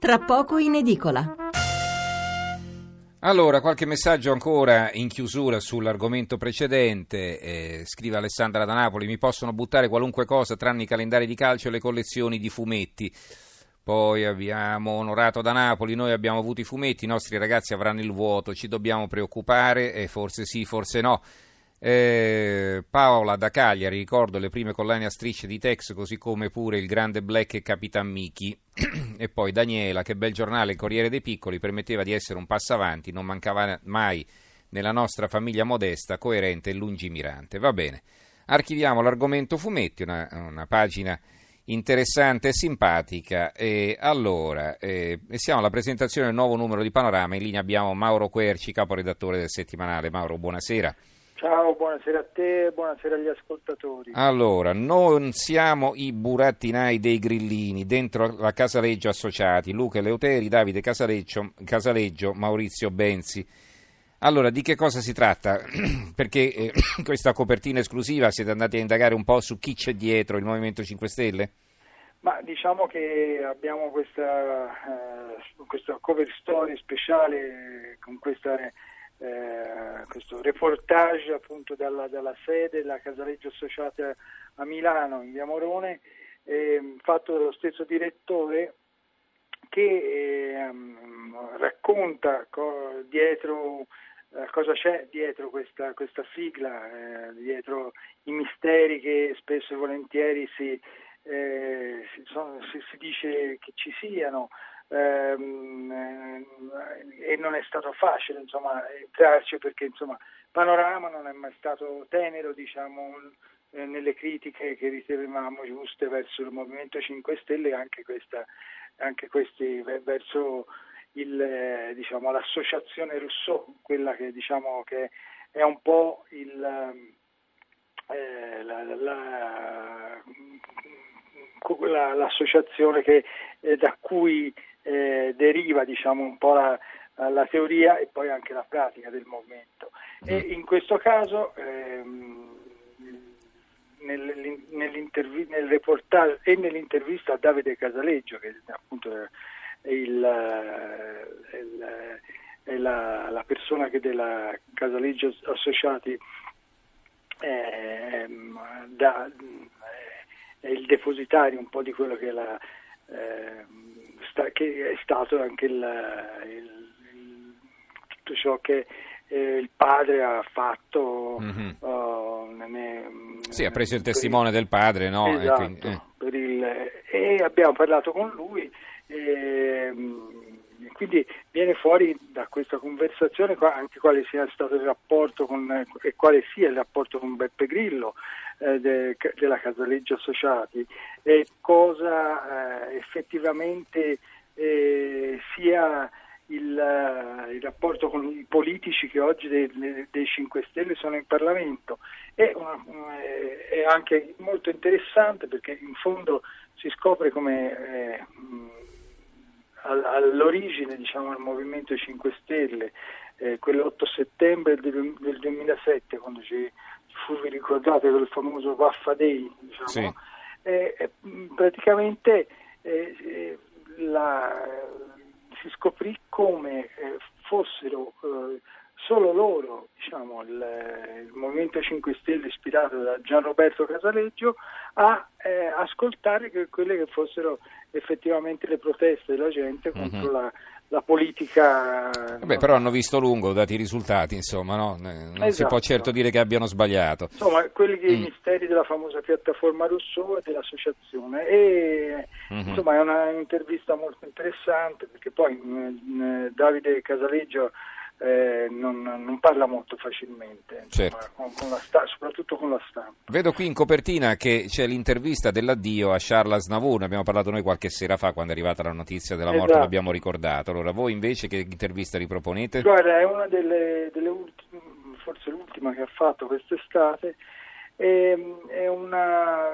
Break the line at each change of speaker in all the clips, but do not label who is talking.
tra poco in edicola.
Allora, qualche messaggio ancora in chiusura sull'argomento precedente. Eh, scrive Alessandra da Napoli: Mi possono buttare qualunque cosa tranne i calendari di calcio e le collezioni di fumetti. Poi abbiamo onorato da Napoli, noi abbiamo avuto i fumetti, i nostri ragazzi avranno il vuoto, ci dobbiamo preoccupare, e forse sì, forse no. Eh, Paola da Cagliari, ricordo le prime collane a strisce di Tex, così come pure il grande Black e Capitan Mickey. e poi Daniela, che bel giornale, il Corriere dei Piccoli, permetteva di essere un passo avanti, non mancava mai nella nostra famiglia modesta, coerente e lungimirante. Va bene, archiviamo l'argomento fumetti, una, una pagina interessante e simpatica. E allora, eh, siamo alla presentazione del nuovo numero di Panorama. In linea abbiamo Mauro Querci, caporedattore del settimanale. Mauro, buonasera.
Ciao, buonasera a te e buonasera agli ascoltatori.
Allora, non siamo i burattinai dei grillini dentro la Casaleggio Associati, Luca Leuteri, Davide Casaleggio, Casaleggio Maurizio Benzi. Allora, di che cosa si tratta? Perché eh, questa copertina esclusiva siete andati a indagare un po' su chi c'è dietro il Movimento 5 Stelle?
Ma diciamo che abbiamo questa, eh, questa cover story speciale con questa eh, questo reportage appunto dalla, dalla, sede della Casaleggio Associata a Milano in via Morone eh, fatto dallo stesso direttore che eh, racconta co- dietro eh, cosa c'è dietro questa, questa sigla, eh, dietro i misteri che spesso e volentieri si, eh, si, sono, si, si dice che ci siano ehm, eh, e non è stato facile insomma, entrarci perché insomma, Panorama non è mai stato tenero diciamo, eh, nelle critiche che ritenevamo giuste verso il Movimento 5 Stelle anche, questa, anche questi verso il, eh, diciamo, l'associazione Rousseau, quella che, diciamo, che è un po' il, eh, la, la, la, l'associazione che, eh, da cui eh, deriva diciamo, un po' la, la, teoria e poi anche la pratica del movimento. E mm. in questo caso ehm, nel, nel, reportage e nell'intervista a Davide Casaleggio, che appunto è, il, il, è la, la, persona che della Casaleggio Associati eh, da, è il depositario un po' di quello che è la eh, sta, che è stato anche il, il, il, tutto ciò che eh, il padre ha fatto. Mm-hmm. Uh, ne,
sì, ha preso il testimone del padre, no?
Esatto, e, quindi, eh. e abbiamo parlato con lui. E, quindi viene fuori da questa conversazione anche quale sia stato il rapporto con, e quale sia il rapporto con Beppe Grillo eh, de, della Casaleggio Associati e cosa eh, effettivamente eh, sia il, eh, il, rapporto con i politici che oggi dei, dei 5 Stelle sono in Parlamento. È, una, è, anche molto interessante perché in fondo si scopre come eh, all'origine diciamo, del Movimento 5 Stelle, eh, quell'8 settembre del, del 2007, quando ci, fu, vi ricordate quel famoso Vaffa Day, diciamo, sì. eh, eh, praticamente eh, eh, la, si scoprì come eh, fossero solo loro, diciamo, il, il, Movimento 5 Stelle ispirato da Gianroberto Casaleggio, a eh, ascoltare che, quelle che fossero effettivamente le proteste della gente contro mm-hmm. la, la, politica.
Vabbè, no? però hanno visto lungo, dati i risultati, insomma, no? non esatto. si può esatto. certo dire che abbiano sbagliato.
Insomma, quelli che mm. i misteri della famosa piattaforma Rousseau e dell'associazione. E mm-hmm. insomma è una intervista molto interessante perché poi mh, mm, Davide Casaleggio eh, non, non, parla molto facilmente, insomma, certo. con, con sta- soprattutto con la stampa.
Vedo qui in copertina che c'è l'intervista dell'addio a Charles Aznavour, ne abbiamo parlato noi qualche sera fa quando è arrivata la notizia della morte, esatto. l'abbiamo ricordato. Allora voi invece che intervista riproponete?
Guarda, è una delle, delle ultime, forse l'ultima che ha fatto quest'estate, ehm, è una,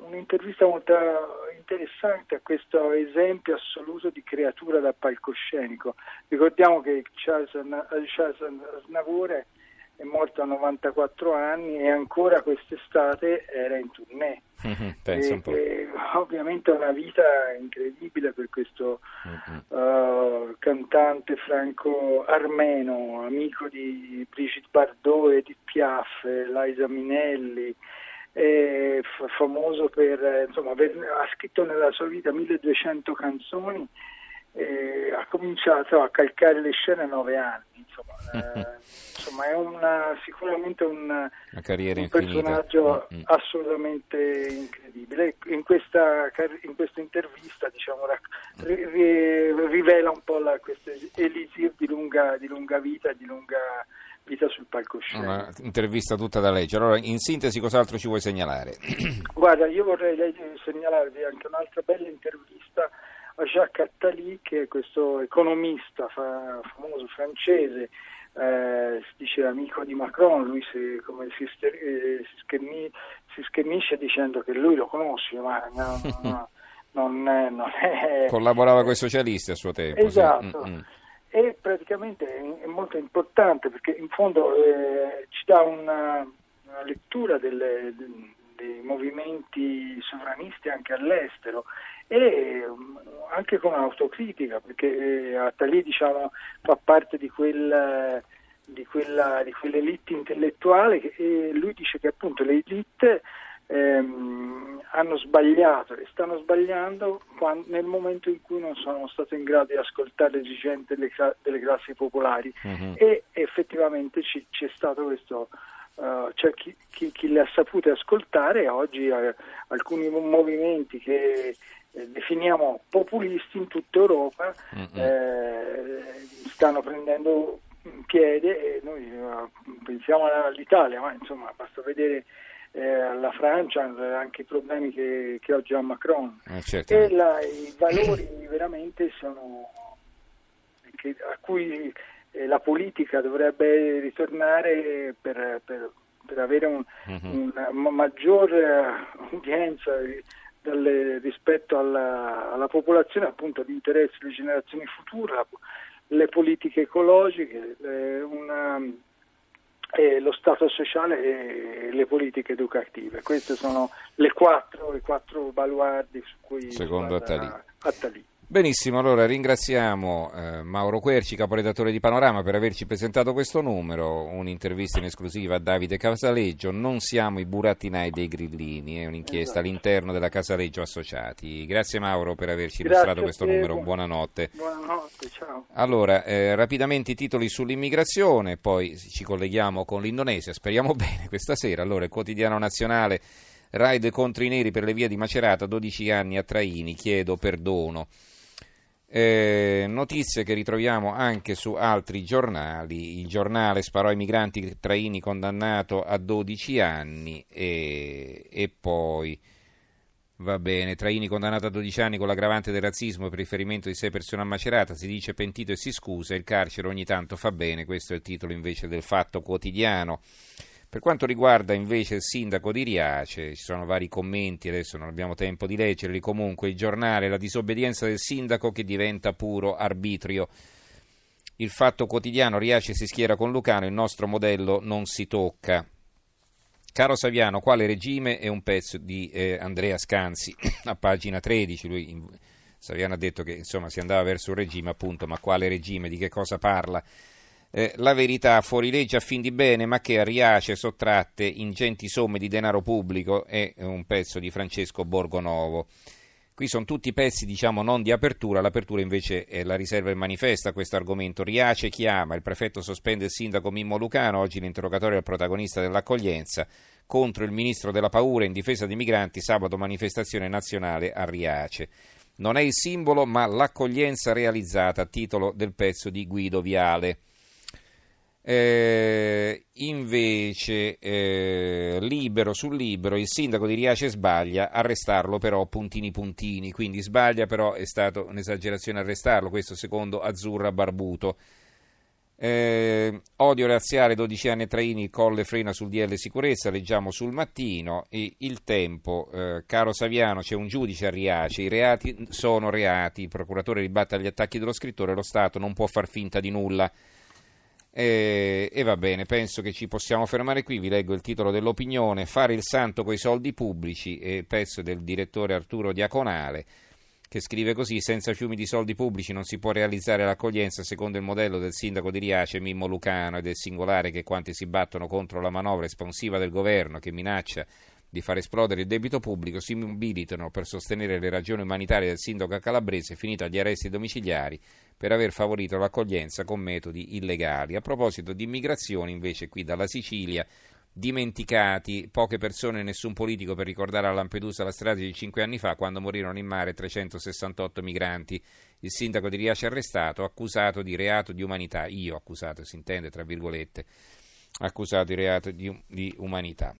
un'intervista molto interessante a questo esempio assoluto di creatura da palcoscenico. Ricordiamo che Charles, Charles è morto a 94 anni e ancora quest'estate era in tournée.
Pensa un po'.
E, ovviamente una vita incredibile per questo uh, cantante franco-armeno, amico di Brigitte Bardot, Edith Piaf, Liza Minelli, f- famoso per, insomma, aver, ha scritto nella sua vita 1200 canzoni e ha cominciato a calcare le scene a nove anni. Insomma, eh, insomma è una, sicuramente un, un personaggio mm-hmm. assolutamente incredibile. In questa, in questa intervista diciamo, ri, ri, rivela un po' la, questo elisir di lunga, di lunga vita, di lunga vita sul palcoscenico.
Una intervista tutta da leggere. Allora, in sintesi, cos'altro ci vuoi segnalare?
Guarda, io vorrei segnalarvi anche un'altra bella intervista a Jacques Attali, che è questo economista fa, famoso francese, eh, si dice amico di Macron, lui si, si, eh, si, schermi, si, schermisce dicendo che lui lo conosce, ma no, no, non, è, non, è,
Collaborava con i socialisti a suo tempo.
Esatto. Sì. Mm-hmm. E praticamente è molto importante perché in fondo eh, ci dà una, una lettura delle, dei movimenti sovranisti anche all'estero e mm, anche con autocritica perché eh, Attali diciamo, fa parte di, quel, di, quella, di quell'elite intellettuale e lui dice che appunto le elite ehm, hanno sbagliato e stanno sbagliando quando, nel momento in cui non sono state in grado di ascoltare le esigenze delle, delle classi popolari uh-huh. e effettivamente ci, c'è stato questo Uh, c'è chi, chi, chi, le ha sapute ascoltare oggi uh, alcuni movimenti che eh, definiamo populisti in tutta Europa eh, stanno prendendo piede e noi uh, pensiamo all'Italia, ma insomma basta vedere eh, la Francia, anche i problemi che, che oggi ha Macron.
certo.
E la, i valori veramente sono che, a cui eh, la politica dovrebbe ritornare per, per, per avere un, uh-huh. una maggior udienza dalle, rispetto alla, alla, popolazione appunto di interesse delle generazioni future, le politiche ecologiche, eh, una, eh, lo Stato sociale e le politiche educative. Queste sono le quattro, i quattro baluardi su cui
Secondo Attali.
Attali.
Benissimo, allora ringraziamo eh, Mauro Querci, caporedattore di Panorama, per averci presentato questo numero, un'intervista in esclusiva a Davide Casaleggio. Non siamo i burattinai dei grillini, è un'inchiesta esatto. all'interno della Casaleggio Associati. Grazie Mauro per averci
Grazie
illustrato questo numero, buonanotte.
Buonanotte, ciao.
Allora, eh, rapidamente i titoli sull'immigrazione, poi ci colleghiamo con l'Indonesia, speriamo bene questa sera. Allora, il quotidiano nazionale, raid contro i neri per le vie di Macerata, 12 anni a Traini, chiedo perdono. Eh, notizie che ritroviamo anche su altri giornali. Il giornale sparò ai migranti traini condannato a 12 anni e, e poi va bene, Traini condannato a 12 anni con l'aggravante del razzismo per riferimento di sei persone a Macerata, si dice pentito e si scusa, il carcere ogni tanto fa bene, questo è il titolo invece del Fatto Quotidiano. Per quanto riguarda invece il sindaco di Riace, ci sono vari commenti, adesso non abbiamo tempo di leggerli, comunque il giornale, la disobbedienza del sindaco che diventa puro arbitrio. Il fatto quotidiano, Riace si schiera con Lucano, il nostro modello non si tocca. Caro Saviano, quale regime? È un pezzo di eh, Andrea Scanzi, a pagina 13, lui, Saviano ha detto che insomma, si andava verso un regime appunto, ma quale regime, di che cosa parla? Eh, la verità fuori legge a fin di bene, ma che a Riace sottratte ingenti somme di denaro pubblico è un pezzo di Francesco Borgonovo. Qui sono tutti pezzi, diciamo, non di apertura, l'apertura invece è la riserva e manifesta questo argomento. Riace chiama, il prefetto sospende il sindaco Mimmo Lucano, oggi l'interrogatorio del protagonista dell'accoglienza, contro il ministro della paura in difesa dei migranti, sabato manifestazione nazionale a Riace. Non è il simbolo, ma l'accoglienza realizzata titolo del pezzo di Guido Viale. Eh, invece, eh, libero sul libero, il sindaco di Riace sbaglia, arrestarlo però puntini puntini, quindi sbaglia però è stata un'esagerazione arrestarlo, questo secondo Azzurra Barbuto. Eh, odio razziale, 12 anni Traini, colle frena sul DL sicurezza, leggiamo sul mattino e il tempo, eh, caro Saviano, c'è un giudice a Riace, i reati sono reati, il procuratore ribatte agli attacchi dello scrittore, lo Stato non può far finta di nulla. E, e, va bene, penso che ci possiamo fermare qui. Vi leggo il titolo dell'opinione: Fare il santo coi soldi pubblici, e pezzo del direttore Arturo Diaconale, che scrive così: Senza fiumi di soldi pubblici non si può realizzare l'accoglienza secondo il modello del sindaco di Riace, Mimmo Lucano, ed è singolare che quanti si battono contro la manovra espansiva del governo che minaccia di far esplodere il debito pubblico si mobilitano per sostenere le ragioni umanitarie del sindaco calabrese finito agli arresti domiciliari per aver favorito l'accoglienza con metodi illegali. A proposito di immigrazione, invece, qui dalla Sicilia, dimenticati poche persone e nessun politico per ricordare a Lampedusa la strage di cinque anni fa quando morirono in mare 368 migranti. Il sindaco di Riace arrestato, accusato di reato di umanità. Io accusato, si intende, tra virgolette accusato di reato di, di, umanità.